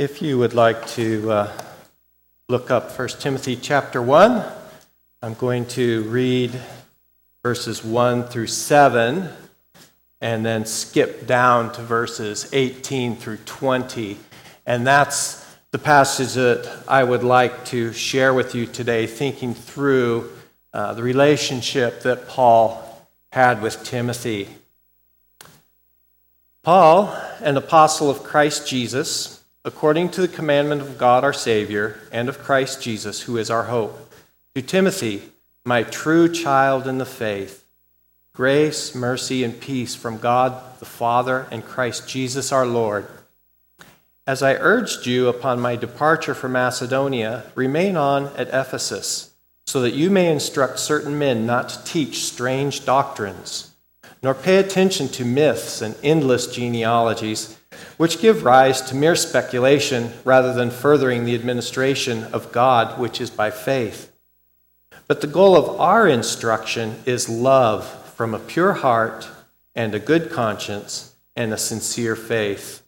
If you would like to uh, look up 1 Timothy chapter 1, I'm going to read verses 1 through 7 and then skip down to verses 18 through 20. And that's the passage that I would like to share with you today, thinking through uh, the relationship that Paul had with Timothy. Paul, an apostle of Christ Jesus, according to the commandment of God our Savior and of Christ Jesus, who is our hope, to Timothy, my true child in the faith, grace, mercy, and peace from God the Father and Christ Jesus our Lord. As I urged you upon my departure from Macedonia, remain on at Ephesus, so that you may instruct certain men not to teach strange doctrines nor pay attention to myths and endless genealogies, which give rise to mere speculation rather than furthering the administration of God, which is by faith. But the goal of our instruction is love from a pure heart and a good conscience and a sincere faith.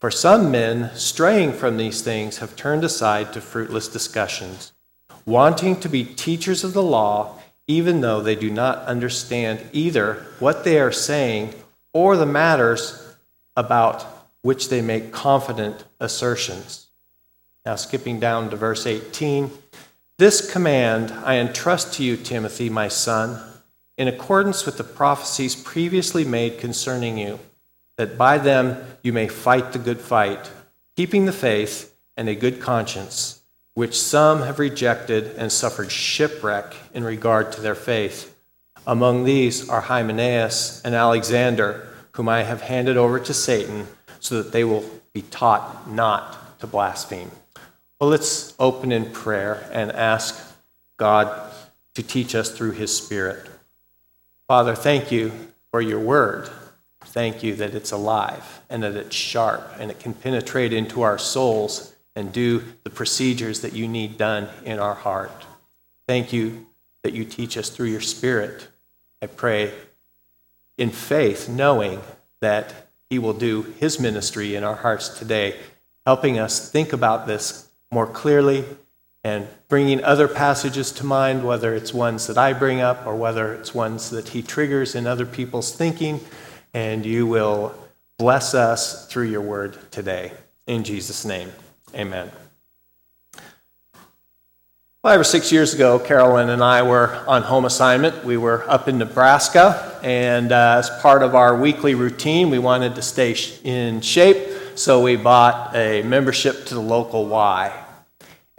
For some men, straying from these things, have turned aside to fruitless discussions, wanting to be teachers of the law even though they do not understand either what they are saying or the matters about which they make confident assertions. Now, skipping down to verse 18 This command I entrust to you, Timothy, my son, in accordance with the prophecies previously made concerning you, that by them you may fight the good fight, keeping the faith and a good conscience which some have rejected and suffered shipwreck in regard to their faith. Among these are Hymenaeus and Alexander, whom I have handed over to Satan, so that they will be taught not to blaspheme. Well, let's open in prayer and ask God to teach us through his Spirit. Father, thank you for your word. Thank you that it's alive and that it's sharp and it can penetrate into our souls and do the procedures that you need done in our heart. Thank you that you teach us through your Spirit. I pray in faith, knowing that He will do His ministry in our hearts today, helping us think about this more clearly and bringing other passages to mind, whether it's ones that I bring up or whether it's ones that He triggers in other people's thinking. And you will bless us through your word today. In Jesus' name. Amen. Five or six years ago, Carolyn and I were on home assignment. We were up in Nebraska, and uh, as part of our weekly routine, we wanted to stay in shape, so we bought a membership to the local Y.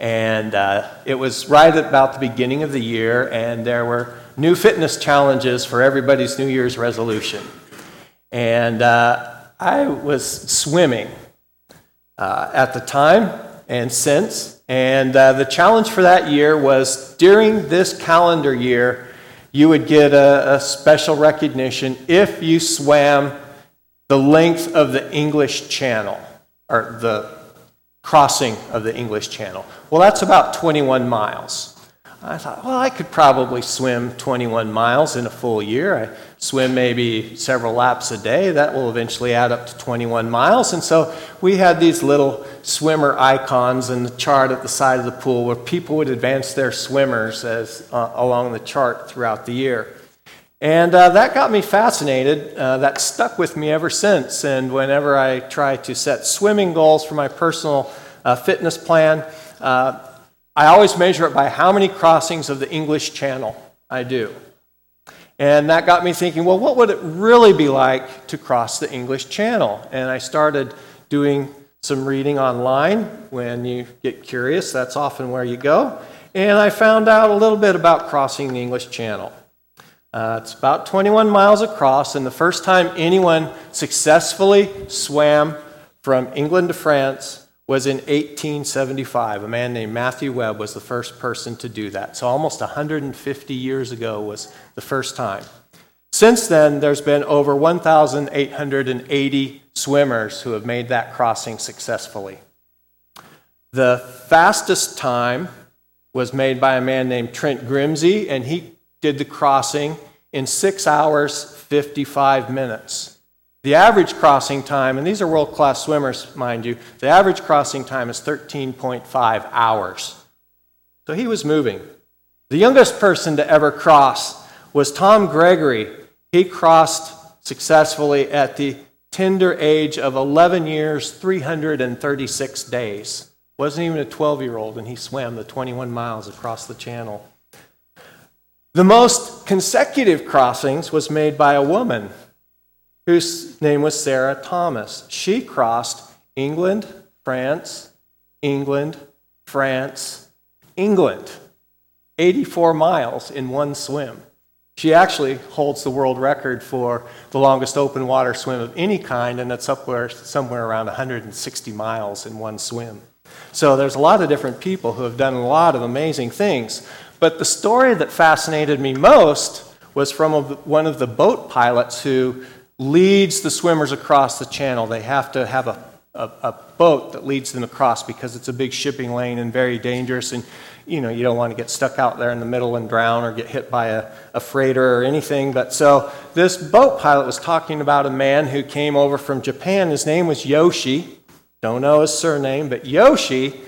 And uh, it was right about the beginning of the year, and there were new fitness challenges for everybody's New Year's resolution. And uh, I was swimming uh, at the time and since. And uh, the challenge for that year was during this calendar year, you would get a, a special recognition if you swam the length of the English Channel, or the crossing of the English Channel. Well, that's about 21 miles. I thought, well, I could probably swim 21 miles in a full year. I swim maybe several laps a day. That will eventually add up to 21 miles. And so we had these little swimmer icons in the chart at the side of the pool where people would advance their swimmers as, uh, along the chart throughout the year. And uh, that got me fascinated. Uh, that stuck with me ever since. And whenever I try to set swimming goals for my personal uh, fitness plan, uh, I always measure it by how many crossings of the English Channel I do. And that got me thinking, well, what would it really be like to cross the English Channel? And I started doing some reading online. When you get curious, that's often where you go. And I found out a little bit about crossing the English Channel. Uh, it's about 21 miles across, and the first time anyone successfully swam from England to France was in 1875. A man named Matthew Webb was the first person to do that. So almost 150 years ago was the first time. Since then, there's been over 1,880 swimmers who have made that crossing successfully. The fastest time was made by a man named Trent Grimsey, and he did the crossing in 6 hours 55 minutes. The average crossing time, and these are world class swimmers, mind you, the average crossing time is 13.5 hours. So he was moving. The youngest person to ever cross was Tom Gregory. He crossed successfully at the tender age of 11 years, 336 days. Wasn't even a 12 year old, and he swam the 21 miles across the channel. The most consecutive crossings was made by a woman whose name was Sarah Thomas. She crossed England, France, England, France, England, 84 miles in one swim. She actually holds the world record for the longest open water swim of any kind, and it's upwhere, somewhere around 160 miles in one swim. So there's a lot of different people who have done a lot of amazing things. But the story that fascinated me most was from one of the boat pilots who leads the swimmers across the channel. They have to have a, a, a boat that leads them across because it's a big shipping lane and very dangerous. And you know, you don't want to get stuck out there in the middle and drown or get hit by a, a freighter or anything. But so this boat pilot was talking about a man who came over from Japan. His name was Yoshi. Don't know his surname, but Yoshi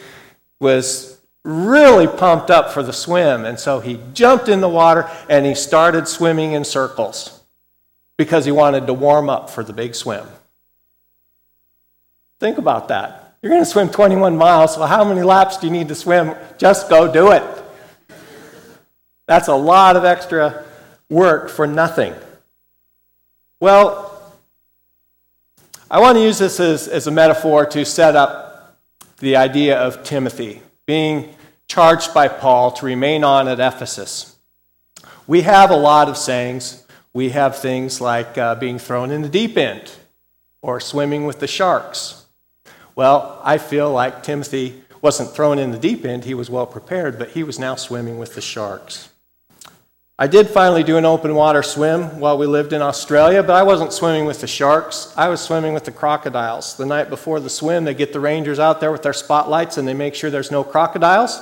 was really pumped up for the swim. And so he jumped in the water and he started swimming in circles because he wanted to warm up for the big swim. Think about that. You're going to swim 21 miles, so how many laps do you need to swim? Just go do it. That's a lot of extra work for nothing. Well, I want to use this as, as a metaphor to set up the idea of Timothy being charged by Paul to remain on at Ephesus. We have a lot of sayings. We have things like uh, being thrown in the deep end or swimming with the sharks well, I feel like Timothy wasn't thrown in the deep end, he was well prepared, but he was now swimming with the sharks. I did finally do an open water swim while we lived in Australia, but I wasn't swimming with the sharks. I was swimming with the crocodiles. The night before the swim, they get the rangers out there with their spotlights and they make sure there's no crocodiles.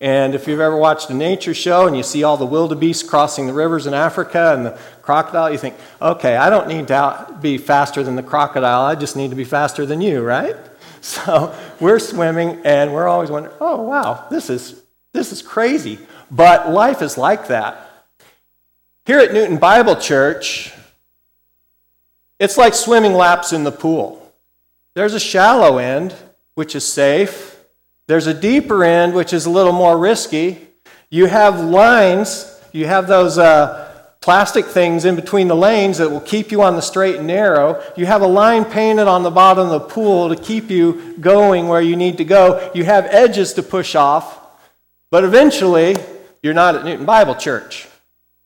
And if you've ever watched a nature show and you see all the wildebeest crossing the rivers in Africa and the crocodile, you think, okay, I don't need to be faster than the crocodile, I just need to be faster than you, right? So we're swimming and we're always wondering, oh, wow, this is, this is crazy. But life is like that. Here at Newton Bible Church, it's like swimming laps in the pool. There's a shallow end, which is safe. There's a deeper end, which is a little more risky. You have lines, you have those uh, plastic things in between the lanes that will keep you on the straight and narrow. You have a line painted on the bottom of the pool to keep you going where you need to go. You have edges to push off. But eventually, you're not at Newton Bible Church.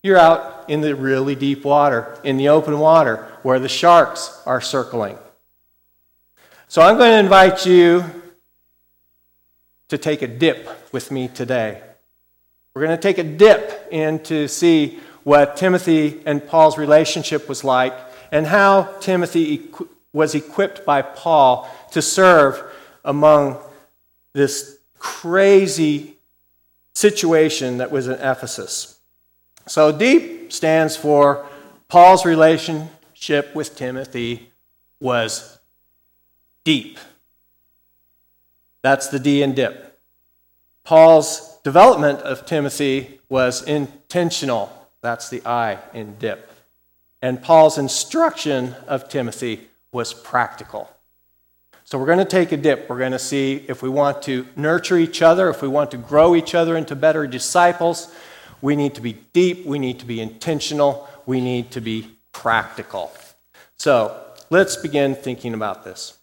You're out in the really deep water, in the open water, where the sharks are circling. So I'm going to invite you to take a dip with me today. We're going to take a dip in to see what Timothy and Paul's relationship was like and how Timothy was equipped by Paul to serve among this crazy situation that was in Ephesus. So, deep stands for Paul's relationship with Timothy was deep. That's the D in dip. Paul's development of Timothy was intentional. That's the I in dip. And Paul's instruction of Timothy was practical. So we're going to take a dip. We're going to see if we want to nurture each other, if we want to grow each other into better disciples, we need to be deep, we need to be intentional, we need to be practical. So let's begin thinking about this.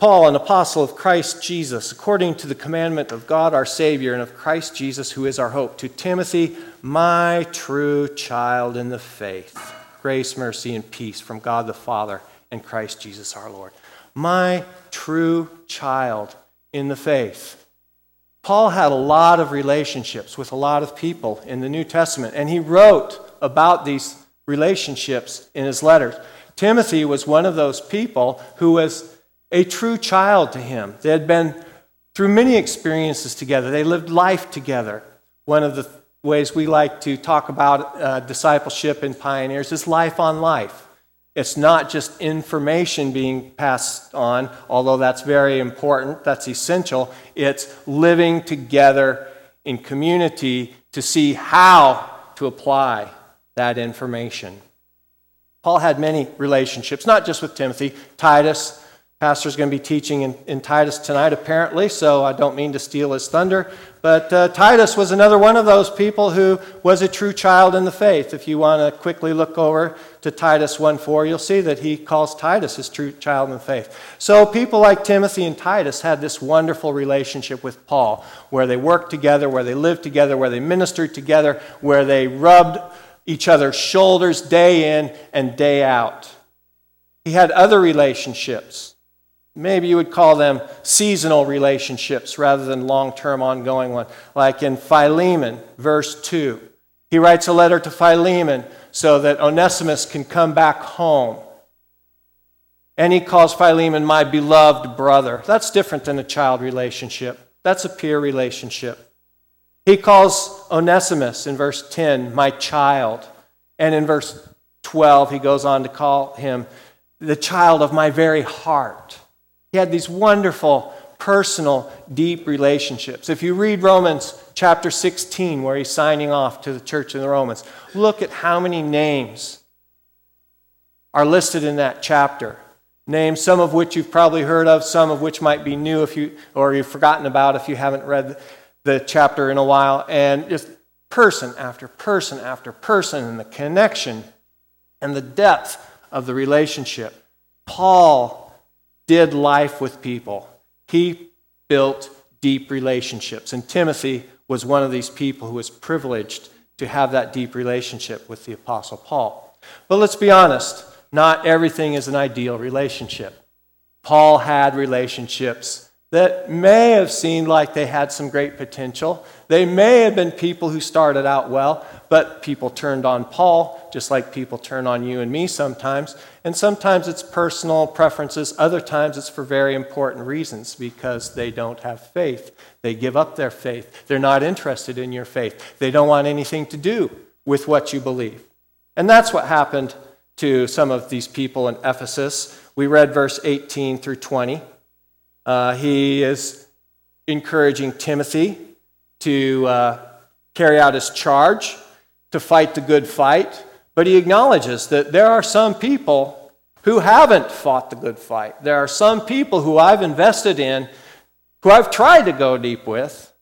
Paul, an apostle of Christ Jesus, according to the commandment of God our Savior and of Christ Jesus, who is our hope, to Timothy, my true child in the faith. Grace, mercy, and peace from God the Father and Christ Jesus our Lord. My true child in the faith. Paul had a lot of relationships with a lot of people in the New Testament, and he wrote about these relationships in his letters. Timothy was one of those people who was a true child to him. They had been through many experiences together, they lived life together. One of the ways we like to talk about uh, discipleship and pioneers is life on life. It's not just information being passed on, although that's very important, that's essential. It's living together in community to see how to apply that information. Paul had many relationships, not just with Timothy, Titus, Pastor's going to be teaching in, in, Titus tonight, apparently, so I don't mean to steal his thunder. But uh, Titus was another one of those people who was a true child in the faith. If you want to quickly look over to Titus 1 4, you'll see that he calls Titus his true child in the faith. So people like Timothy and Titus had this wonderful relationship with Paul, where they worked together, where they lived together, where they ministered together, where they rubbed each other's shoulders day in and day out. He had other relationships. Maybe you would call them seasonal relationships rather than long term ongoing ones. Like in Philemon, verse 2. He writes a letter to Philemon so that Onesimus can come back home. And he calls Philemon my beloved brother. That's different than a child relationship, that's a peer relationship. He calls Onesimus in verse 10 my child. And in verse 12, he goes on to call him the child of my very heart. He had these wonderful, personal, deep relationships. If you read Romans chapter 16, where he's signing off to the church in the Romans, look at how many names are listed in that chapter. Names, some of which you've probably heard of, some of which might be new if you or you've forgotten about if you haven't read the chapter in a while, and just person after person after person, and the connection and the depth of the relationship. Paul did life with people. He built deep relationships. And Timothy was one of these people who was privileged to have that deep relationship with the Apostle Paul. But let's be honest, not everything is an ideal relationship. Paul had relationships that may have seemed like they had some great potential. They may have been people who started out well, but people turned on Paul, just like people turn on you and me sometimes. And sometimes it's personal preferences, other times it's for very important reasons because they don't have faith. They give up their faith. They're not interested in your faith. They don't want anything to do with what you believe. And that's what happened to some of these people in Ephesus. We read verse 18 through 20. Uh, he is encouraging Timothy to uh, carry out his charge to fight the good fight, but he acknowledges that there are some people who haven't fought the good fight. There are some people who I've invested in, who I've tried to go deep with,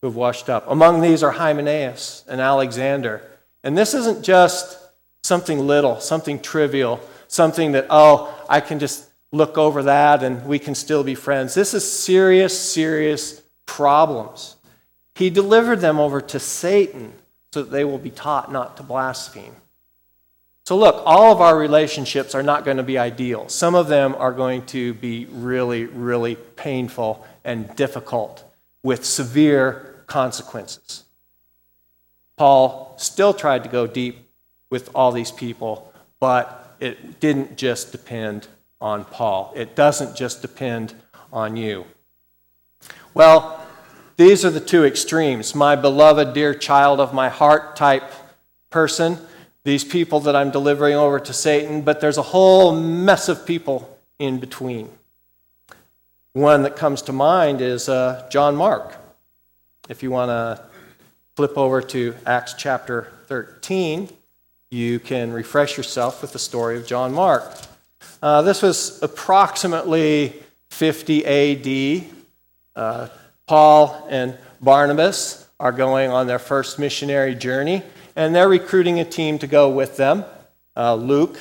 who've washed up. Among these are Hymenaeus and Alexander. And this isn't just something little, something trivial, something that, oh, I can just look over that and we can still be friends. This is serious, serious problems. He delivered them over to Satan so that they will be taught not to blaspheme. So, look, all of our relationships are not going to be ideal. Some of them are going to be really, really painful and difficult with severe consequences. Paul still tried to go deep with all these people, but it didn't just depend on Paul. It doesn't just depend on you. Well, these are the two extremes my beloved, dear child of my heart type person, these people that I'm delivering over to Satan, but there's a whole mess of people in between. One that comes to mind is uh, John Mark. If you want to flip over to Acts chapter 13, you can refresh yourself with the story of John Mark. Uh, this was approximately 50 AD. Uh, Paul and Barnabas are going on their first missionary journey, and they're recruiting a team to go with them. Uh, Luke,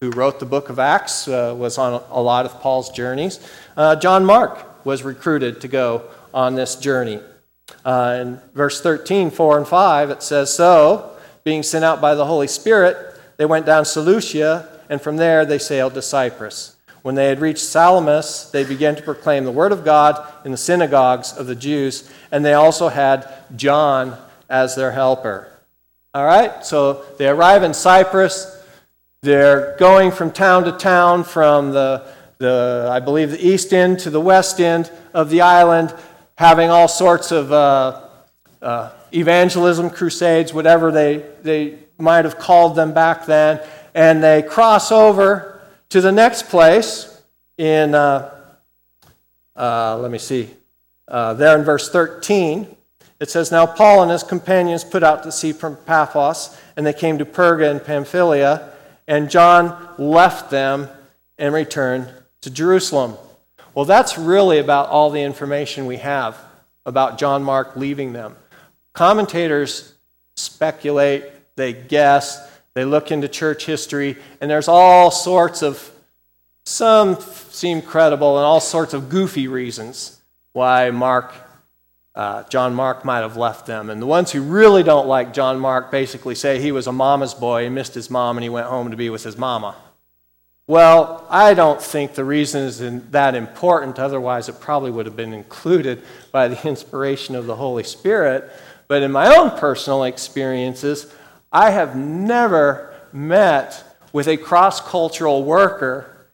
who wrote the book of Acts, uh, was on a lot of Paul's journeys. Uh, John Mark was recruited to go on this journey. In verse 13, 4 and 5, it says, So, being sent out by the Holy Spirit, they went down Seleucia, and from there they sailed to Cyprus. When they had reached Salamis, they began to proclaim the word of God in the synagogues of the Jews, and they also had John as their helper. All right, so they arrive in Cyprus. They're going from town to town, from the, the I believe, the east end to the west end of the island, having all sorts of uh, uh, evangelism crusades, whatever they, they might have called them back then. And they cross over to the next place in, uh, uh, let me see, uh, there in verse 13. It says, Now Paul and his companions put out to sea from Paphos, and they came to Perga and Pamphylia, and John left them and returned to Jerusalem. Well, that's really about all the information we have about John Mark leaving them. Commentators speculate, they guess, they look into church history, and there's all sorts of, some seem credible, and all sorts of goofy reasons why Mark, uh, John Mark might have left them. And the ones who really don't like John Mark basically say he was a mama's boy, he missed his mom, and he went home to be with his mama. Well, I don't think the reason is that important, otherwise, it probably would have been included by the inspiration of the Holy Spirit. But in my own personal experiences, I have never met with a cross cultural worker.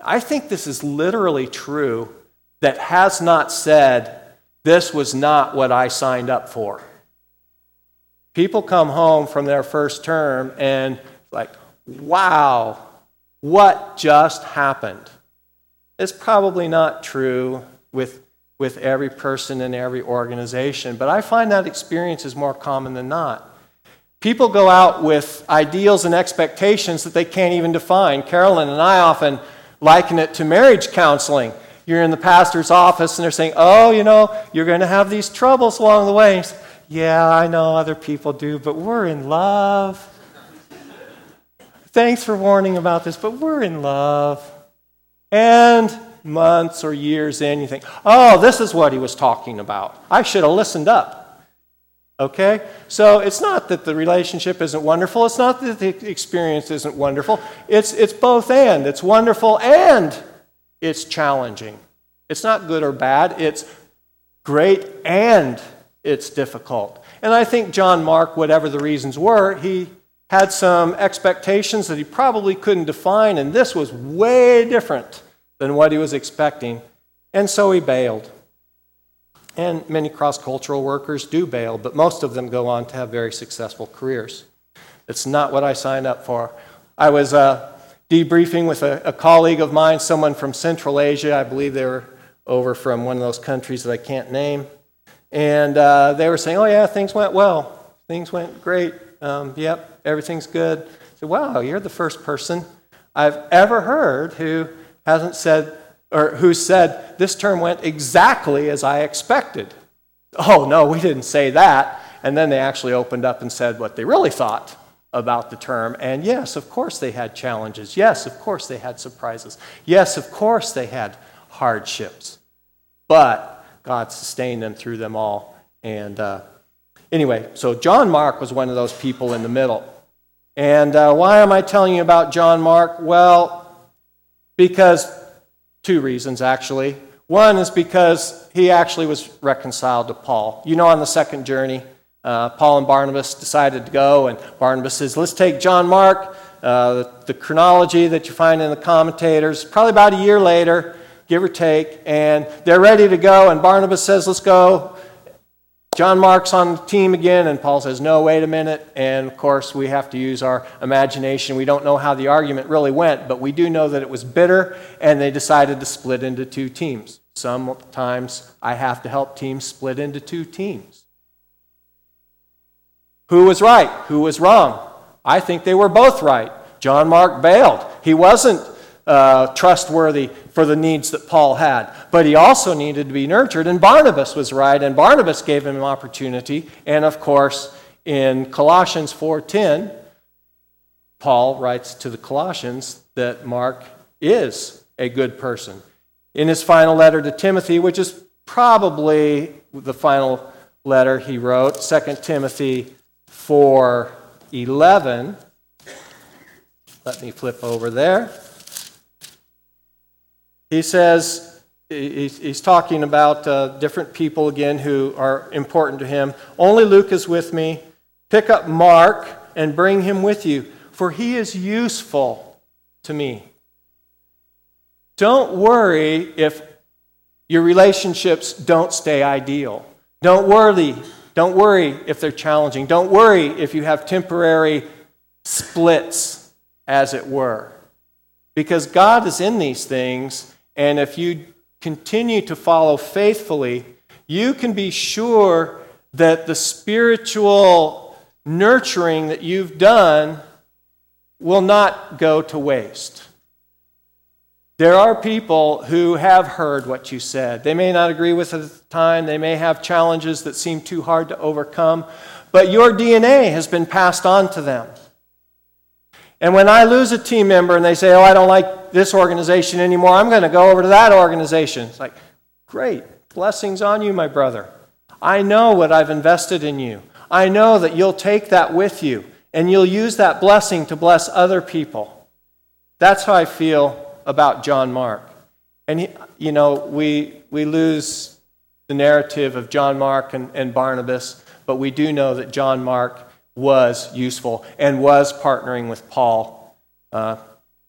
I think this is literally true that has not said, This was not what I signed up for. People come home from their first term and, like, wow, what just happened? It's probably not true with, with every person in every organization, but I find that experience is more common than not. People go out with ideals and expectations that they can't even define. Carolyn and I often liken it to marriage counseling. You're in the pastor's office and they're saying, Oh, you know, you're going to have these troubles along the way. Say, yeah, I know other people do, but we're in love. Thanks for warning about this, but we're in love. And months or years in, you think, oh, this is what he was talking about. I should have listened up. Okay? So it's not that the relationship isn't wonderful. It's not that the experience isn't wonderful. It's, it's both and. It's wonderful and it's challenging. It's not good or bad. It's great and it's difficult. And I think John Mark, whatever the reasons were, he had some expectations that he probably couldn't define, and this was way different than what he was expecting. And so he bailed. And many cross cultural workers do bail, but most of them go on to have very successful careers. It's not what I signed up for. I was uh, debriefing with a, a colleague of mine, someone from Central Asia. I believe they were over from one of those countries that I can't name. And uh, they were saying, oh, yeah, things went well. Things went great. Um, yep, everything's good. I said, wow, you're the first person I've ever heard who hasn't said, or who said, this term went exactly as I expected. Oh, no, we didn't say that. And then they actually opened up and said what they really thought about the term. And yes, of course they had challenges. Yes, of course they had surprises. Yes, of course they had hardships. But God sustained them through them all. And uh, Anyway, so John Mark was one of those people in the middle. And uh, why am I telling you about John Mark? Well, because two reasons actually. One is because he actually was reconciled to Paul. You know, on the second journey, uh, Paul and Barnabas decided to go, and Barnabas says, Let's take John Mark. Uh, the, the chronology that you find in the commentators, probably about a year later, give or take, and they're ready to go, and Barnabas says, Let's go. John Mark's on the team again, and Paul says, No, wait a minute. And of course, we have to use our imagination. We don't know how the argument really went, but we do know that it was bitter, and they decided to split into two teams. Sometimes I have to help teams split into two teams. Who was right? Who was wrong? I think they were both right. John Mark bailed. He wasn't uh, trustworthy for the needs that Paul had. But he also needed to be nurtured, and Barnabas was right, and Barnabas gave him opportunity. And of course, in Colossians 4:10, Paul writes to the Colossians that Mark is a good person. In his final letter to Timothy, which is probably the final letter he wrote, 2 Timothy 4:11. Let me flip over there. He says, he's talking about uh, different people again who are important to him. Only Luke is with me. Pick up Mark and bring him with you, for he is useful to me. Don't worry if your relationships don't stay ideal. Don't worry, don't worry if they're challenging. Don't worry if you have temporary splits as it were. Because God is in these things, and if you continue to follow faithfully, you can be sure that the spiritual nurturing that you've done will not go to waste. There are people who have heard what you said. They may not agree with it at the time, they may have challenges that seem too hard to overcome, but your DNA has been passed on to them. And when I lose a team member and they say, Oh, I don't like this organization anymore, I'm going to go over to that organization. It's like, Great. Blessings on you, my brother. I know what I've invested in you. I know that you'll take that with you and you'll use that blessing to bless other people. That's how I feel about John Mark. And, he, you know, we, we lose the narrative of John Mark and, and Barnabas, but we do know that John Mark was useful and was partnering with Paul uh,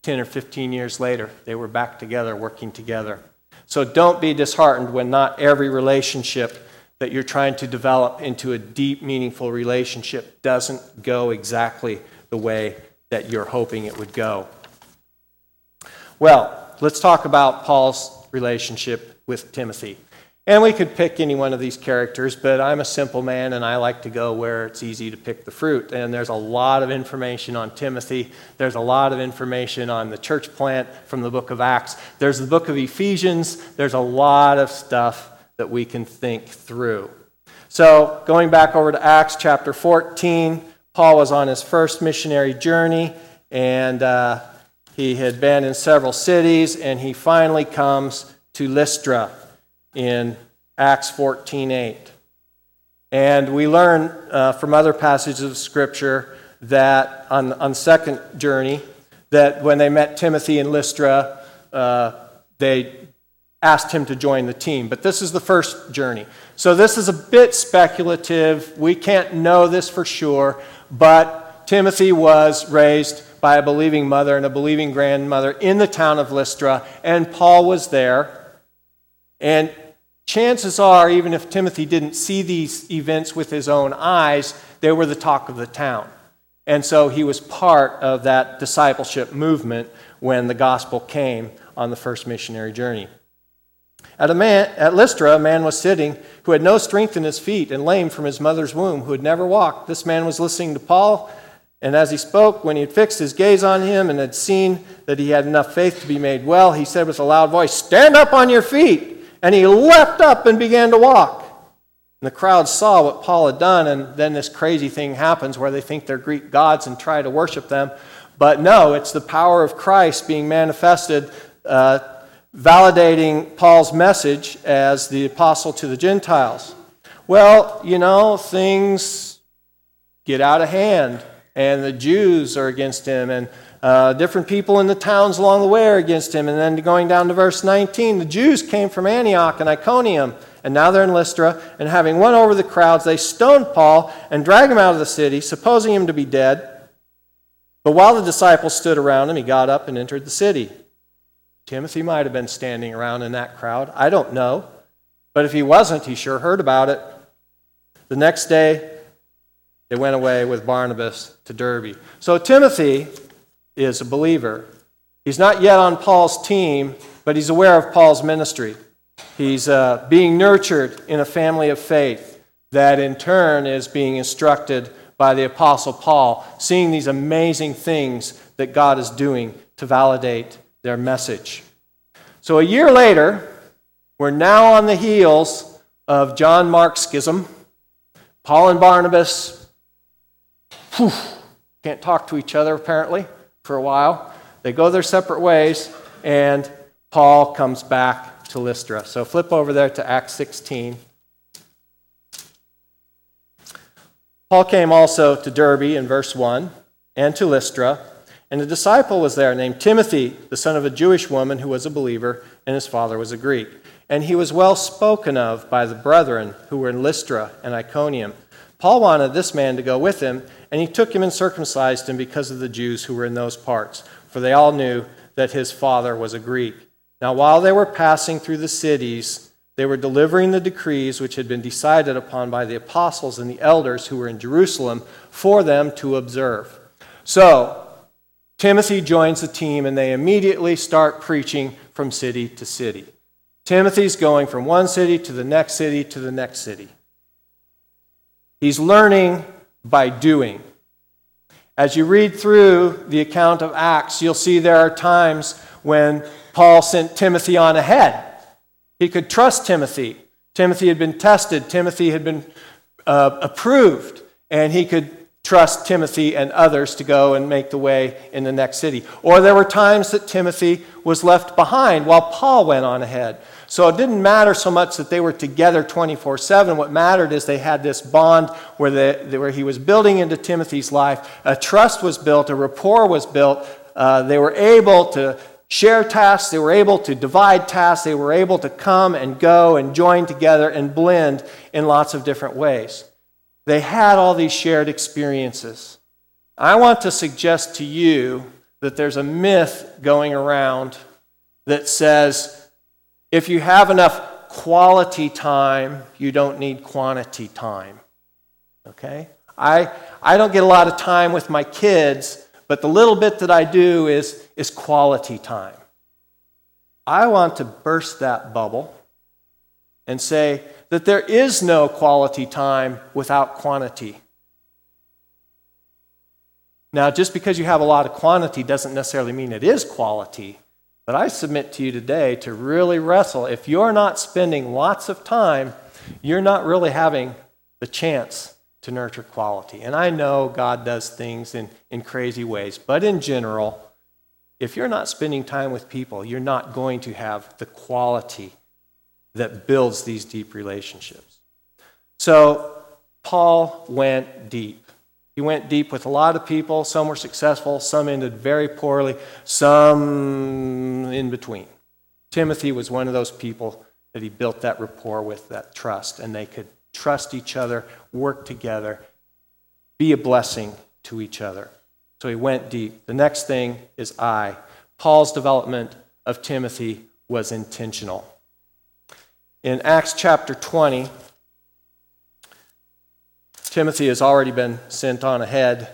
10 or 15 years later. They were back together, working together. So don't be disheartened when not every relationship that you're trying to develop into a deep, meaningful relationship doesn't go exactly the way that you're hoping it would go. Well, let's talk about Paul's relationship with Timothy. And we could pick any one of these characters, but I'm a simple man and I like to go where it's easy to pick the fruit. And there's a lot of information on Timothy. There's a lot of information on the church plant from the book of Acts. There's the book of Ephesians. There's a lot of stuff that we can think through. So, going back over to Acts chapter 14, Paul was on his first missionary journey, and uh, he had been in several cities, and he finally comes to Lystra in Acts 14:8. And we learn uh, from other passages of Scripture that on, on second journey, that when they met Timothy in Lystra, uh, they asked him to join the team. But this is the first journey. So this is a bit speculative. We can't know this for sure, but Timothy was raised by a believing mother and a believing grandmother in the town of Lystra, and Paul was there. And chances are, even if Timothy didn't see these events with his own eyes, they were the talk of the town. And so he was part of that discipleship movement when the gospel came on the first missionary journey. At, a man, at Lystra, a man was sitting who had no strength in his feet and lame from his mother's womb, who had never walked. This man was listening to Paul, and as he spoke, when he had fixed his gaze on him and had seen that he had enough faith to be made well, he said with a loud voice, Stand up on your feet! And he leapt up and began to walk. And the crowd saw what Paul had done, and then this crazy thing happens where they think they're Greek gods and try to worship them. But no, it's the power of Christ being manifested uh, validating Paul's message as the apostle to the Gentiles. Well, you know, things get out of hand, and the Jews are against him, and uh, different people in the towns along the way are against him. And then going down to verse 19, the Jews came from Antioch and Iconium, and now they're in Lystra, and having won over the crowds, they stoned Paul and dragged him out of the city, supposing him to be dead. But while the disciples stood around him, he got up and entered the city. Timothy might have been standing around in that crowd. I don't know. But if he wasn't, he sure heard about it. The next day, they went away with Barnabas to Derbe. So Timothy is a believer. He's not yet on Paul's team, but he's aware of Paul's ministry. He's uh, being nurtured in a family of faith that in turn is being instructed by the Apostle Paul, seeing these amazing things that God is doing to validate their message. So a year later, we're now on the heels of John Mark's schism. Paul and Barnabas whew, can't talk to each other apparently for a while. They go their separate ways, and Paul comes back to Lystra. So flip over there to Acts 16. Paul came also to Derbe in verse 1 and to Lystra and a disciple was there named Timothy, the son of a Jewish woman who was a believer, and his father was a Greek. And he was well spoken of by the brethren who were in Lystra and Iconium. Paul wanted this man to go with him, and he took him and circumcised him because of the Jews who were in those parts, for they all knew that his father was a Greek. Now, while they were passing through the cities, they were delivering the decrees which had been decided upon by the apostles and the elders who were in Jerusalem for them to observe. So, Timothy joins the team and they immediately start preaching from city to city. Timothy's going from one city to the next city to the next city. He's learning by doing. As you read through the account of Acts, you'll see there are times when Paul sent Timothy on ahead. He could trust Timothy. Timothy had been tested, Timothy had been uh, approved, and he could trust Timothy and others to go and make the way in the next city. Or there were times that Timothy was left behind while Paul went on ahead. So it didn't matter so much that they were together 24 7. What mattered is they had this bond where, where he was building into Timothy's life. A trust was built, a rapport was built. Uh, they were able to share tasks, they were able to divide tasks, they were able to come and go and join together and blend in lots of different ways. They had all these shared experiences. I want to suggest to you that there's a myth going around that says if you have enough quality time, you don't need quantity time. Okay? I, I don't get a lot of time with my kids, but the little bit that I do is, is quality time. I want to burst that bubble and say that there is no quality time without quantity. Now, just because you have a lot of quantity doesn't necessarily mean it is quality. But I submit to you today to really wrestle. If you're not spending lots of time, you're not really having the chance to nurture quality. And I know God does things in, in crazy ways, but in general, if you're not spending time with people, you're not going to have the quality that builds these deep relationships. So, Paul went deep. He went deep with a lot of people. Some were successful, some ended very poorly, some in between. Timothy was one of those people that he built that rapport with, that trust, and they could trust each other, work together, be a blessing to each other. So he went deep. The next thing is I. Paul's development of Timothy was intentional. In Acts chapter 20, Timothy has already been sent on ahead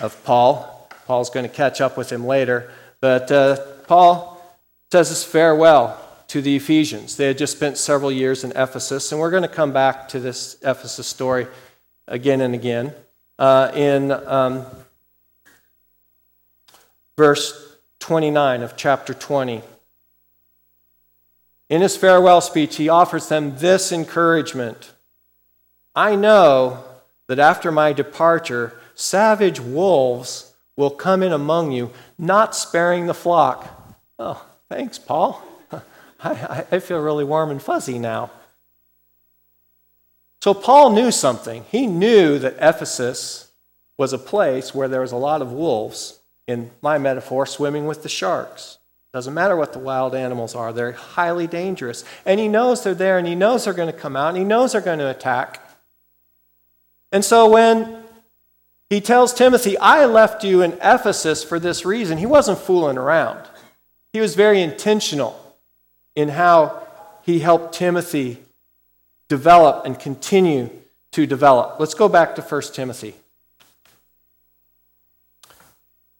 of Paul. Paul's going to catch up with him later. But uh, Paul says his farewell to the Ephesians. They had just spent several years in Ephesus, and we're going to come back to this Ephesus story again and again. Uh, in um, verse 29 of chapter 20, in his farewell speech, he offers them this encouragement I know that after my departure, savage wolves will come in among you, not sparing the flock. Oh, thanks, Paul. I, I feel really warm and fuzzy now. So, Paul knew something. He knew that Ephesus was a place where there was a lot of wolves, in my metaphor, swimming with the sharks. Doesn't matter what the wild animals are, they're highly dangerous. And he knows they're there and he knows they're going to come out and he knows they're going to attack. And so when he tells Timothy, I left you in Ephesus for this reason, he wasn't fooling around. He was very intentional in how he helped Timothy develop and continue to develop. Let's go back to 1 Timothy.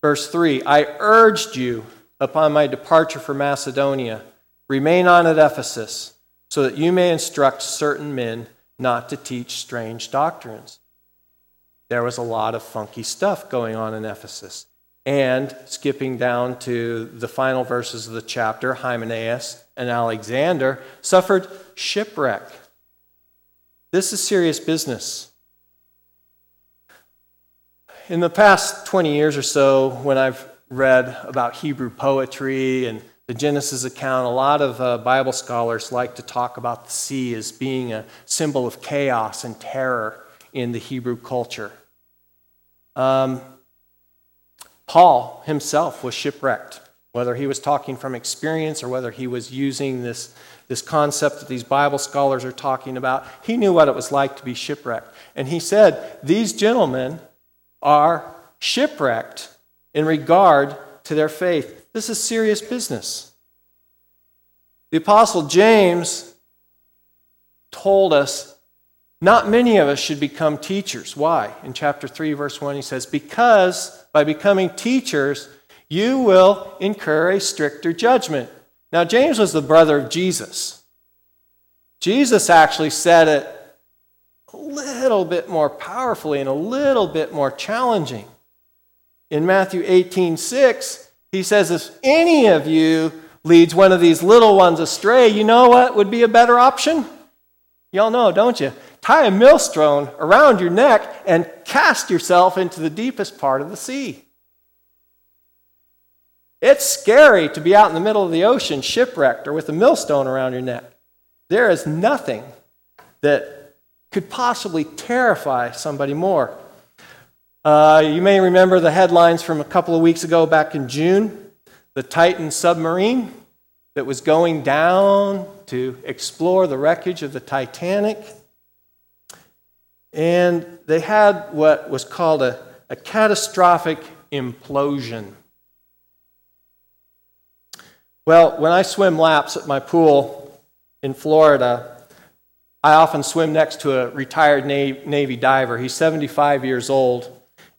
Verse 3 I urged you upon my departure for Macedonia, remain on at Ephesus, so that you may instruct certain men not to teach strange doctrines. There was a lot of funky stuff going on in Ephesus. And skipping down to the final verses of the chapter, Hymenaeus and Alexander suffered shipwreck. This is serious business. In the past 20 years or so, when I've read about Hebrew poetry and the Genesis account, a lot of uh, Bible scholars like to talk about the sea as being a symbol of chaos and terror in the Hebrew culture. Um, Paul himself was shipwrecked, whether he was talking from experience or whether he was using this, this concept that these Bible scholars are talking about. He knew what it was like to be shipwrecked. And he said, These gentlemen are shipwrecked in regard to their faith. This is serious business. The Apostle James told us not many of us should become teachers. Why? In chapter 3, verse 1, he says, Because by becoming teachers, you will incur a stricter judgment. Now, James was the brother of Jesus. Jesus actually said it a little bit more powerfully and a little bit more challenging. In Matthew 18 6, he says, If any of you leads one of these little ones astray, you know what would be a better option? Y'all know, don't you? Tie a millstone around your neck and cast yourself into the deepest part of the sea. It's scary to be out in the middle of the ocean, shipwrecked, or with a millstone around your neck. There is nothing that could possibly terrify somebody more. Uh, you may remember the headlines from a couple of weeks ago back in June the Titan submarine that was going down to explore the wreckage of the Titanic. And they had what was called a, a catastrophic implosion. Well, when I swim laps at my pool in Florida, I often swim next to a retired Navy diver. He's 75 years old.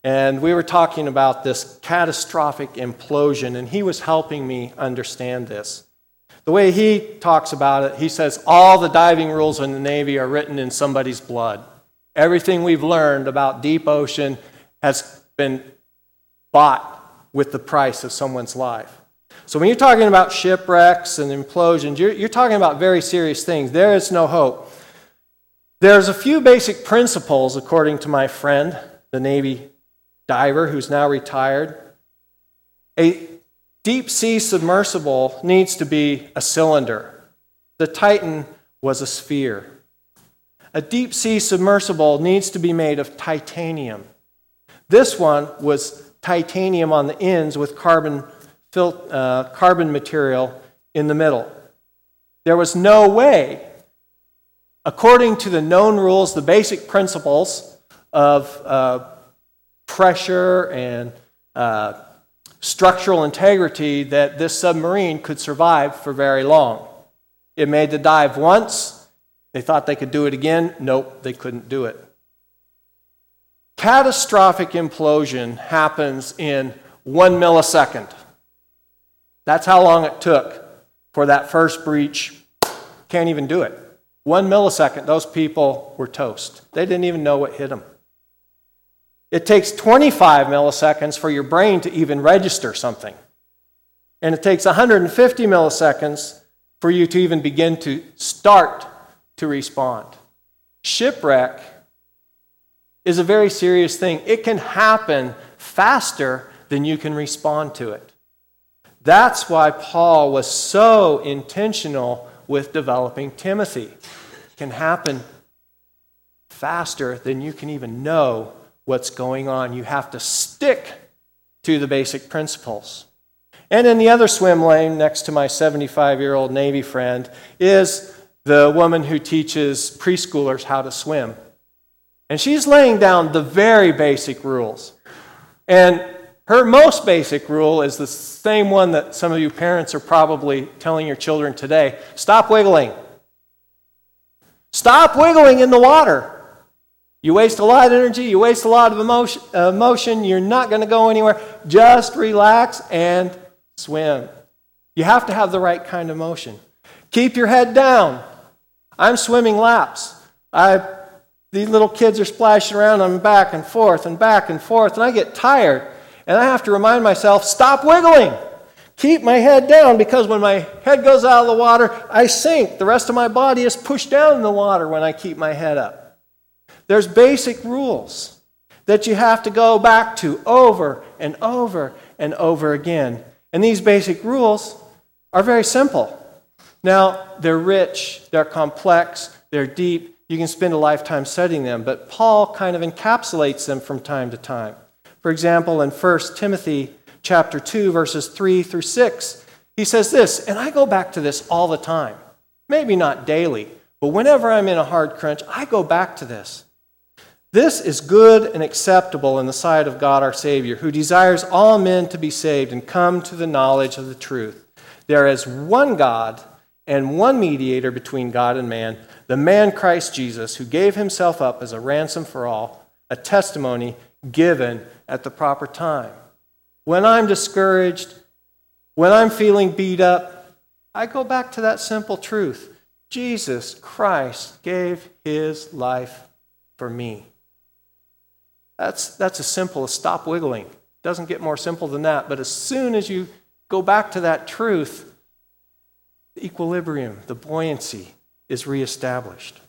And we were talking about this catastrophic implosion, and he was helping me understand this. The way he talks about it, he says all the diving rules in the Navy are written in somebody's blood. Everything we've learned about deep ocean has been bought with the price of someone's life. So when you're talking about shipwrecks and implosions, you're, you're talking about very serious things. There is no hope. There's a few basic principles, according to my friend, the Navy diver who's now retired. A deep sea submersible needs to be a cylinder. The Titan was a sphere. A deep sea submersible needs to be made of titanium. This one was titanium on the ends with carbon, uh, carbon material in the middle. There was no way, according to the known rules, the basic principles of uh, pressure and uh, structural integrity that this submarine could survive for very long. It made the dive once. They thought they could do it again. Nope, they couldn't do it. Catastrophic implosion happens in one millisecond. That's how long it took for that first breach. Can't even do it. One millisecond, those people were toast. They didn't even know what hit them. It takes 25 milliseconds for your brain to even register something. And it takes 150 milliseconds for you to even begin to start to respond. Shipwreck is a very serious thing. It can happen faster than you can respond to it. That's why Paul was so intentional with developing Timothy. It can happen faster than you can even know what's going on. You have to stick to the basic principles. And in the other swim lane, next to my 75 year old Navy friend, is the woman who teaches preschoolers how to swim. And she's laying down the very basic rules. And her most basic rule is the same one that some of you parents are probably telling your children today stop wiggling. Stop wiggling in the water. You waste a lot of energy, you waste a lot of emotion, uh, emotion you're not going to go anywhere. Just relax and swim. You have to have the right kind of motion. Keep your head down. I'm swimming laps. I, these little kids are splashing around. I'm back and forth and back and forth, and I get tired. And I have to remind myself stop wiggling. Keep my head down because when my head goes out of the water, I sink. The rest of my body is pushed down in the water when I keep my head up. There's basic rules that you have to go back to over and over and over again. And these basic rules are very simple. Now, they're rich, they're complex, they're deep. You can spend a lifetime studying them, but Paul kind of encapsulates them from time to time. For example, in 1 Timothy chapter 2 verses 3 through 6, he says this, and I go back to this all the time. Maybe not daily, but whenever I'm in a hard crunch, I go back to this. This is good and acceptable in the sight of God our Savior, who desires all men to be saved and come to the knowledge of the truth. There is one God and one mediator between God and man, the man Christ Jesus, who gave himself up as a ransom for all, a testimony given at the proper time. when I'm discouraged, when I'm feeling beat up, I go back to that simple truth Jesus Christ gave his life for me. That's, that's as simple as stop wiggling. Doesn't get more simple than that. But as soon as you go back to that truth, the equilibrium, the buoyancy is reestablished.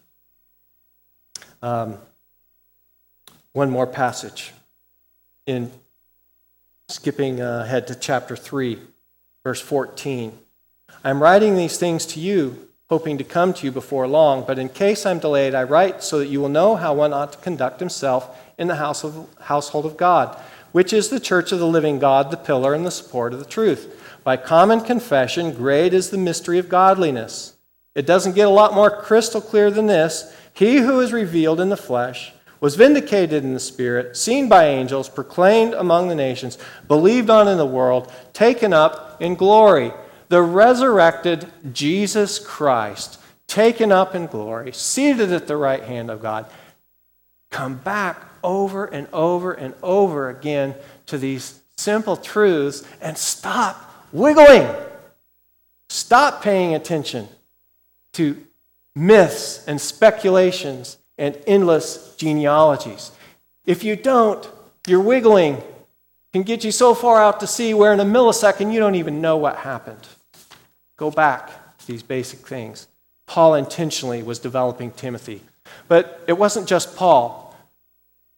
Um, one more passage in skipping ahead to chapter 3, verse 14. I'm writing these things to you, hoping to come to you before long, but in case I'm delayed, I write so that you will know how one ought to conduct himself in the house of, household of God, which is the church of the living God, the pillar and the support of the truth. By common confession, great is the mystery of godliness. It doesn't get a lot more crystal clear than this. He who is revealed in the flesh was vindicated in the Spirit, seen by angels, proclaimed among the nations, believed on in the world, taken up in glory. The resurrected Jesus Christ, taken up in glory, seated at the right hand of God. Come back over and over and over again to these simple truths and stop wiggling. Stop paying attention to myths and speculations and endless genealogies. If you don't, your wiggling can get you so far out to sea where in a millisecond you don't even know what happened. Go back to these basic things. Paul intentionally was developing Timothy. But it wasn't just Paul.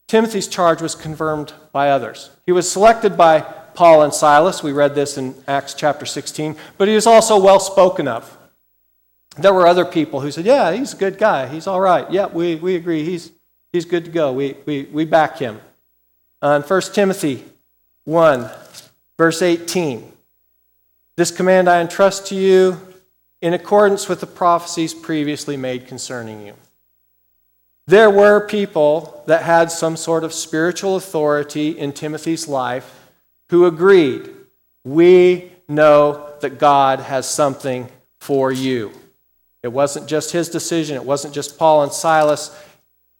Timothy's charge was confirmed by others. He was selected by Paul and Silas. We read this in Acts chapter 16. But he was also well spoken of. There were other people who said, Yeah, he's a good guy. He's all right. Yeah, we, we agree. He's, he's good to go. We, we, we back him. Uh, in 1 Timothy 1, verse 18, this command I entrust to you in accordance with the prophecies previously made concerning you. There were people that had some sort of spiritual authority in Timothy's life who agreed, We know that God has something for you. It wasn't just his decision, it wasn't just Paul and Silas,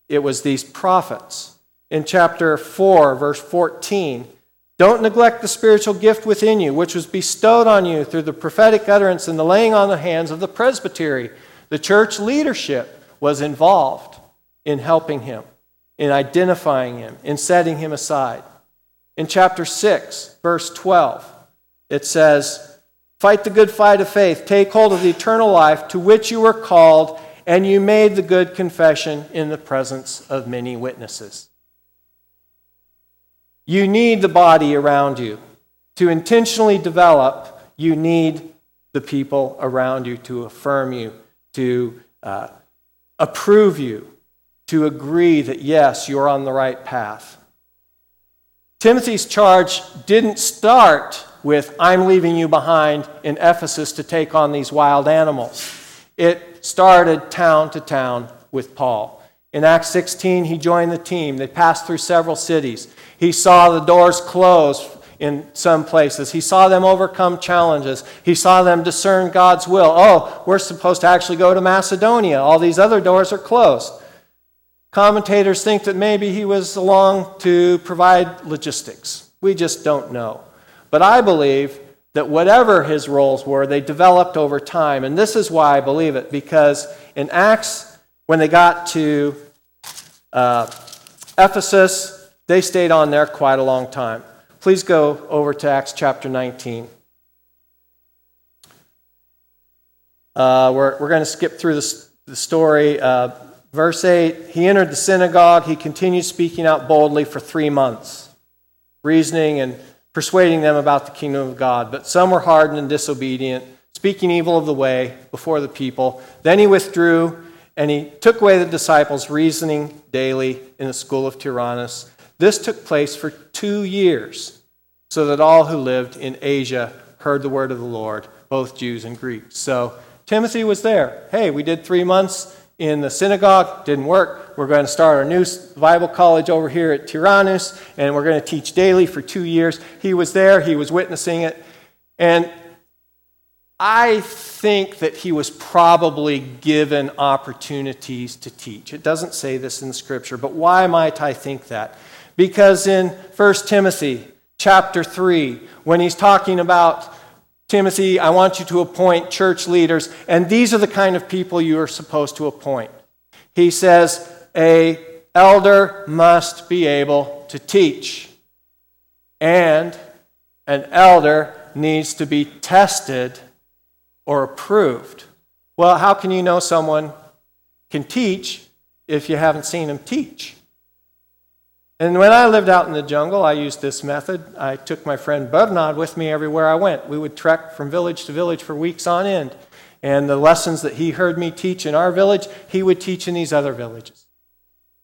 it was these prophets. In chapter 4, verse 14, don't neglect the spiritual gift within you, which was bestowed on you through the prophetic utterance and the laying on the hands of the presbytery. The church leadership was involved in helping him, in identifying him, in setting him aside. In chapter 6, verse 12, it says, Fight the good fight of faith. Take hold of the eternal life to which you were called, and you made the good confession in the presence of many witnesses. You need the body around you. To intentionally develop, you need the people around you to affirm you, to uh, approve you, to agree that, yes, you're on the right path. Timothy's charge didn't start with, I'm leaving you behind in Ephesus to take on these wild animals. It started town to town with Paul. In Acts 16, he joined the team. They passed through several cities. He saw the doors close in some places. He saw them overcome challenges. He saw them discern God's will. Oh, we're supposed to actually go to Macedonia. All these other doors are closed. Commentators think that maybe he was along to provide logistics. We just don't know. But I believe that whatever his roles were, they developed over time. And this is why I believe it, because in Acts, when they got to uh, Ephesus, they stayed on there quite a long time. Please go over to Acts chapter 19. Uh, we're we're going to skip through this, the story. Uh, verse 8 He entered the synagogue. He continued speaking out boldly for three months, reasoning and persuading them about the kingdom of God. But some were hardened and disobedient, speaking evil of the way before the people. Then he withdrew and he took away the disciples, reasoning daily in the school of Tyrannus. This took place for two years, so that all who lived in Asia heard the word of the Lord, both Jews and Greeks. So Timothy was there. Hey, we did three months in the synagogue, didn't work. We're going to start our new Bible college over here at Tyrannus, and we're going to teach daily for two years. He was there, he was witnessing it. And I think that he was probably given opportunities to teach. It doesn't say this in scripture, but why might I think that? Because in 1 Timothy chapter 3, when he's talking about Timothy, I want you to appoint church leaders, and these are the kind of people you are supposed to appoint. He says, a elder must be able to teach, and an elder needs to be tested or approved. Well, how can you know someone can teach if you haven't seen him teach? And when I lived out in the jungle, I used this method. I took my friend Bernard with me everywhere I went. We would trek from village to village for weeks on end. And the lessons that he heard me teach in our village, he would teach in these other villages.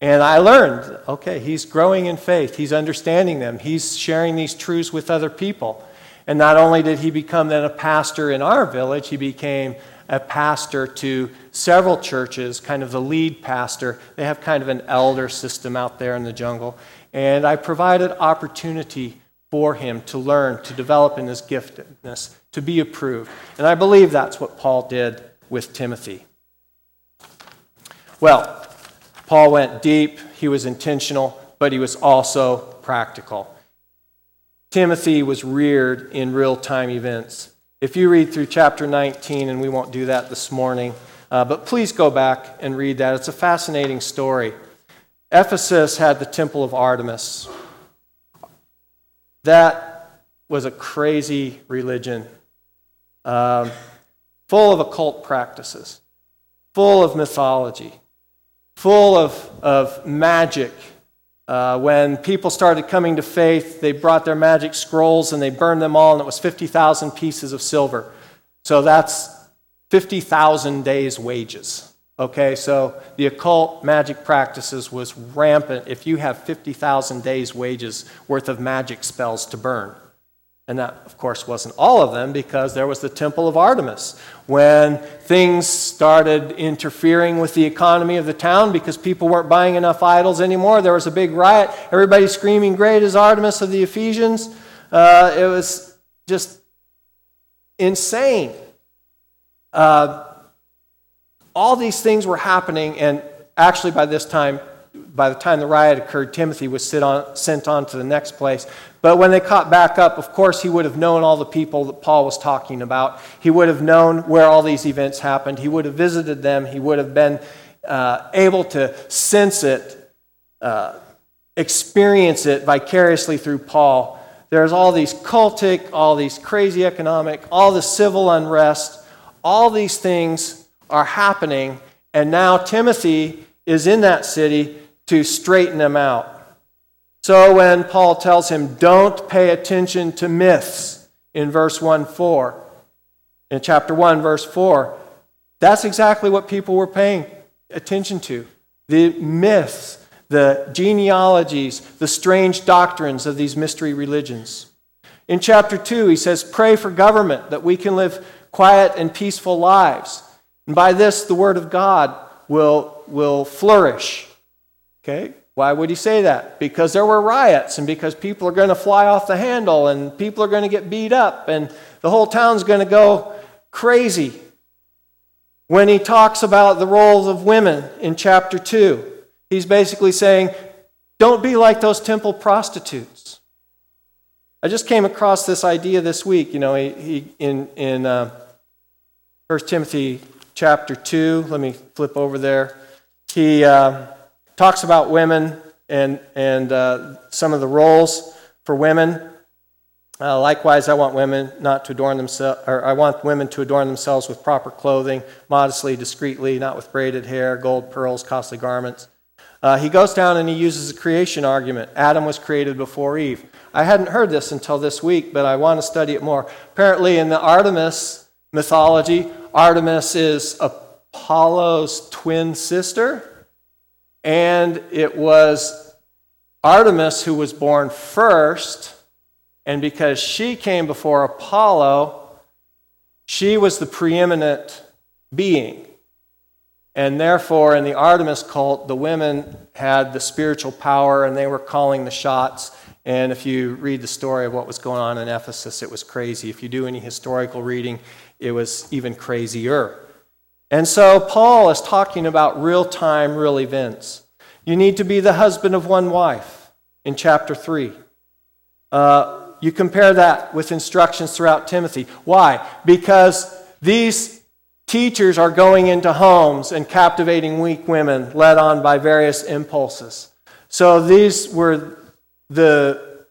And I learned okay, he's growing in faith, he's understanding them, he's sharing these truths with other people. And not only did he become then a pastor in our village, he became a pastor to several churches, kind of the lead pastor. They have kind of an elder system out there in the jungle. And I provided opportunity for him to learn, to develop in his giftedness, to be approved. And I believe that's what Paul did with Timothy. Well, Paul went deep, he was intentional, but he was also practical. Timothy was reared in real time events. If you read through chapter 19, and we won't do that this morning, uh, but please go back and read that. It's a fascinating story. Ephesus had the Temple of Artemis. That was a crazy religion, um, full of occult practices, full of mythology, full of, of magic uh, when people started coming to faith, they brought their magic scrolls and they burned them all, and it was 50,000 pieces of silver. So that's 50,000 days' wages. Okay, so the occult magic practices was rampant if you have 50,000 days' wages worth of magic spells to burn. And that, of course, wasn't all of them because there was the Temple of Artemis. When things started interfering with the economy of the town because people weren't buying enough idols anymore, there was a big riot. Everybody screaming, Great is Artemis of the Ephesians. Uh, it was just insane. Uh, all these things were happening, and actually, by this time, by the time the riot occurred, Timothy was on, sent on to the next place. But when they caught back up, of course, he would have known all the people that Paul was talking about. He would have known where all these events happened. He would have visited them. He would have been uh, able to sense it, uh, experience it vicariously through Paul. There's all these cultic, all these crazy economic, all the civil unrest. All these things are happening. And now Timothy is in that city to straighten them out. So when Paul tells him, don't pay attention to myths in verse 1 4, in chapter 1, verse 4, that's exactly what people were paying attention to. The myths, the genealogies, the strange doctrines of these mystery religions. In chapter 2, he says, Pray for government that we can live quiet and peaceful lives. And by this, the word of God will, will flourish. Okay? Why would he say that? Because there were riots and because people are going to fly off the handle and people are going to get beat up and the whole town's going to go crazy. When he talks about the roles of women in chapter 2, he's basically saying, don't be like those temple prostitutes. I just came across this idea this week. You know, he, he in, in uh, 1 Timothy chapter 2, let me flip over there. He. Uh, talks about women and, and uh, some of the roles for women. Uh, likewise, I want women not to adorn themselves, or I want women to adorn themselves with proper clothing, modestly, discreetly, not with braided hair, gold, pearls, costly garments. Uh, he goes down and he uses a creation argument. Adam was created before Eve. I hadn't heard this until this week, but I want to study it more. Apparently, in the Artemis mythology, Artemis is Apollo's twin sister. And it was Artemis who was born first. And because she came before Apollo, she was the preeminent being. And therefore, in the Artemis cult, the women had the spiritual power and they were calling the shots. And if you read the story of what was going on in Ephesus, it was crazy. If you do any historical reading, it was even crazier. And so Paul is talking about real time, real events. You need to be the husband of one wife in chapter 3. Uh, you compare that with instructions throughout Timothy. Why? Because these teachers are going into homes and captivating weak women led on by various impulses. So these were the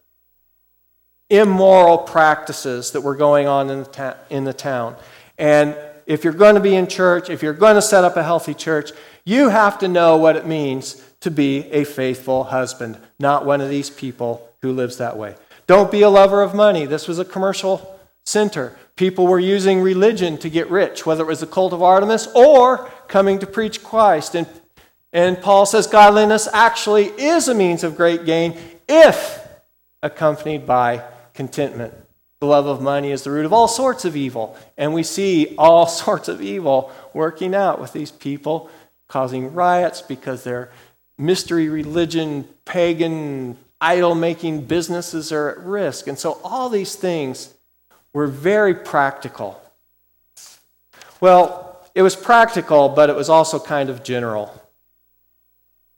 immoral practices that were going on in the, ta- in the town. And if you're going to be in church, if you're going to set up a healthy church, you have to know what it means to be a faithful husband, not one of these people who lives that way. Don't be a lover of money. This was a commercial center. People were using religion to get rich, whether it was the cult of Artemis or coming to preach Christ. And, and Paul says godliness actually is a means of great gain if accompanied by contentment. The love of money is the root of all sorts of evil. And we see all sorts of evil working out with these people, causing riots because they're mystery religion, pagan, idol making businesses are at risk. And so all these things were very practical. Well, it was practical, but it was also kind of general.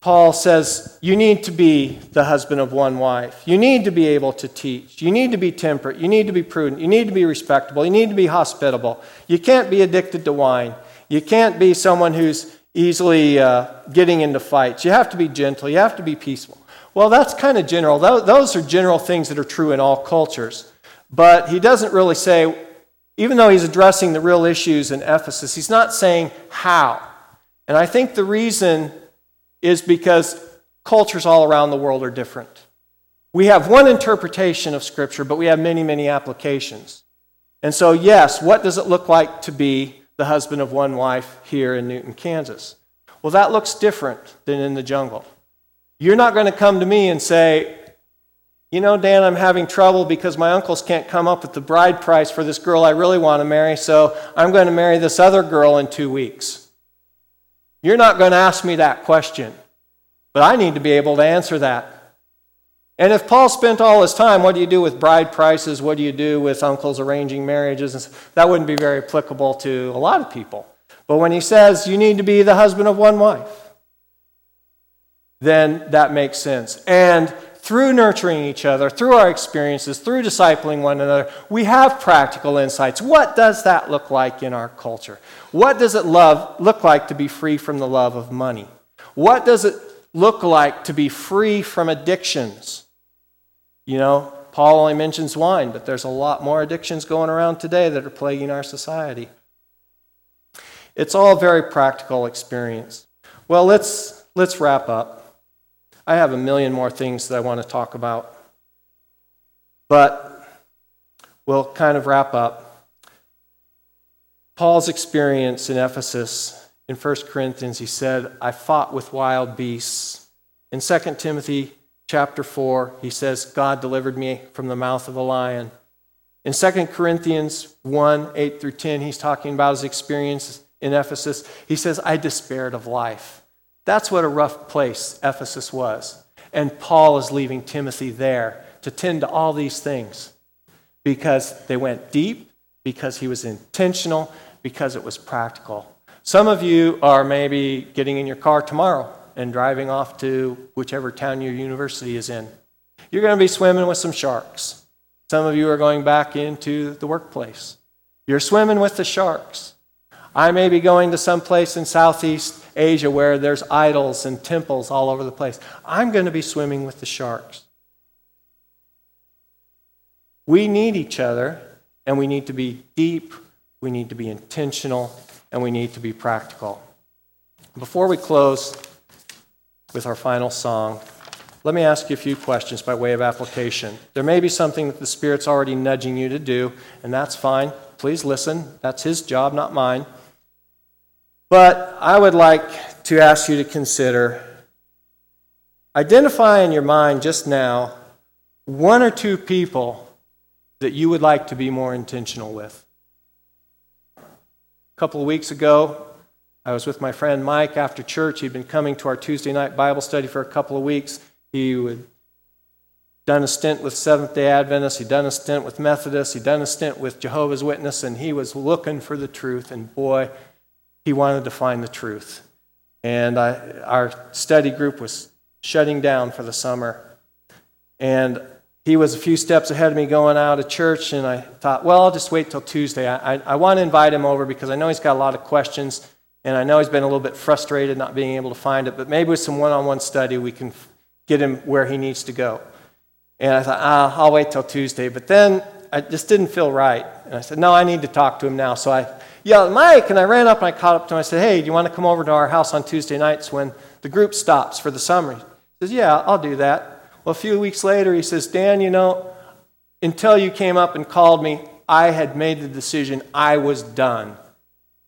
Paul says you need to be the husband of one wife. You need to be able to teach. You need to be temperate. You need to be prudent. You need to be respectable. You need to be hospitable. You can't be addicted to wine. You can't be someone who's easily uh, getting into fights. You have to be gentle. You have to be peaceful. Well, that's kind of general. Those are general things that are true in all cultures. But he doesn't really say, even though he's addressing the real issues in Ephesus, he's not saying how. And I think the reason is because cultures all around the world are different. We have one interpretation of Scripture, but we have many, many applications. And so, yes, what does it look like to be the husband of one wife here in Newton, Kansas. Well, that looks different than in the jungle. You're not going to come to me and say, you know, Dan, I'm having trouble because my uncles can't come up with the bride price for this girl I really want to marry, so I'm going to marry this other girl in two weeks. You're not going to ask me that question, but I need to be able to answer that. And if Paul spent all his time, what do you do with bride prices? What do you do with uncles arranging marriages? That wouldn't be very applicable to a lot of people. But when he says you need to be the husband of one wife, then that makes sense. And through nurturing each other, through our experiences, through discipling one another, we have practical insights. What does that look like in our culture? What does it love, look like to be free from the love of money? What does it look like to be free from addictions? You know, Paul only mentions wine, but there's a lot more addictions going around today that are plaguing our society. It's all very practical experience. Well, let's, let's wrap up. I have a million more things that I want to talk about, but we'll kind of wrap up. Paul's experience in Ephesus in 1 Corinthians, he said, I fought with wild beasts. In 2 Timothy chapter 4, he says, God delivered me from the mouth of a lion. In 2 Corinthians 1 8 through 10, he's talking about his experience in Ephesus. He says, I despaired of life. That's what a rough place Ephesus was. And Paul is leaving Timothy there to tend to all these things because they went deep, because he was intentional, because it was practical. Some of you are maybe getting in your car tomorrow and driving off to whichever town your university is in. You're going to be swimming with some sharks. Some of you are going back into the workplace. You're swimming with the sharks. I may be going to some place in Southeast Asia where there's idols and temples all over the place. I'm going to be swimming with the sharks. We need each other, and we need to be deep, we need to be intentional, and we need to be practical. Before we close, with our final song, let me ask you a few questions by way of application. There may be something that the Spirit's already nudging you to do, and that's fine. Please listen. That's His job, not mine. But I would like to ask you to consider identify in your mind just now one or two people that you would like to be more intentional with. A couple of weeks ago, I was with my friend Mike after church. He'd been coming to our Tuesday night Bible study for a couple of weeks. He had done a stint with Seventh day Adventists, he'd done a stint with Methodists, he'd done a stint with Jehovah's Witness, and he was looking for the truth. And boy, he wanted to find the truth. And I, our study group was shutting down for the summer. And he was a few steps ahead of me going out of church, and I thought, well, I'll just wait till Tuesday. I, I, I want to invite him over because I know he's got a lot of questions, and I know he's been a little bit frustrated not being able to find it, but maybe with some one on one study, we can get him where he needs to go. And I thought, ah, I'll wait till Tuesday. But then I just didn't feel right. And I said, no, I need to talk to him now. So I yelled, Mike, and I ran up and I caught up to him. I said, hey, do you want to come over to our house on Tuesday nights when the group stops for the summer? He says, yeah, I'll do that. Well, a few weeks later, he says, Dan, you know, until you came up and called me, I had made the decision I was done.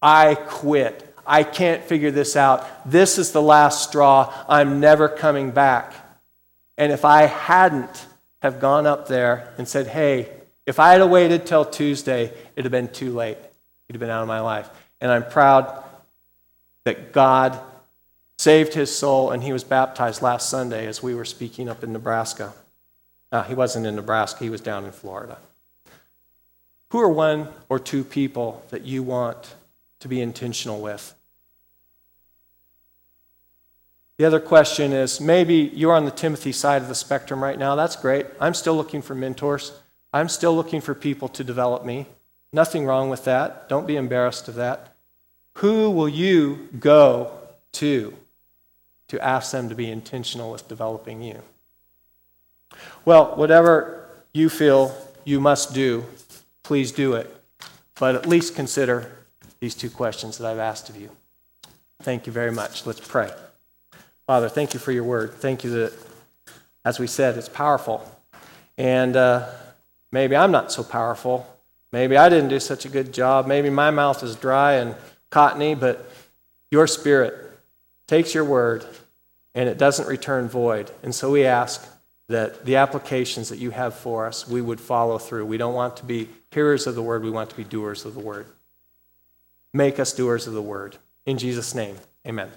I quit. I can't figure this out. This is the last straw. I'm never coming back. And if I hadn't have gone up there and said, hey, if I had waited till Tuesday, it'd have been too late. He'd have been out of my life. And I'm proud that God saved his soul and he was baptized last Sunday as we were speaking up in Nebraska. He wasn't in Nebraska, he was down in Florida. Who are one or two people that you want to be intentional with? The other question is maybe you're on the Timothy side of the spectrum right now. That's great. I'm still looking for mentors. I'm still looking for people to develop me. Nothing wrong with that. Don't be embarrassed of that. Who will you go to to ask them to be intentional with developing you? Well, whatever you feel you must do, please do it. But at least consider these two questions that I've asked of you. Thank you very much. Let's pray. Father, thank you for your word. Thank you that, as we said, it's powerful. And uh, maybe I'm not so powerful. Maybe I didn't do such a good job. Maybe my mouth is dry and cottony, but your spirit takes your word and it doesn't return void. And so we ask that the applications that you have for us, we would follow through. We don't want to be hearers of the word, we want to be doers of the word. Make us doers of the word. In Jesus' name, amen.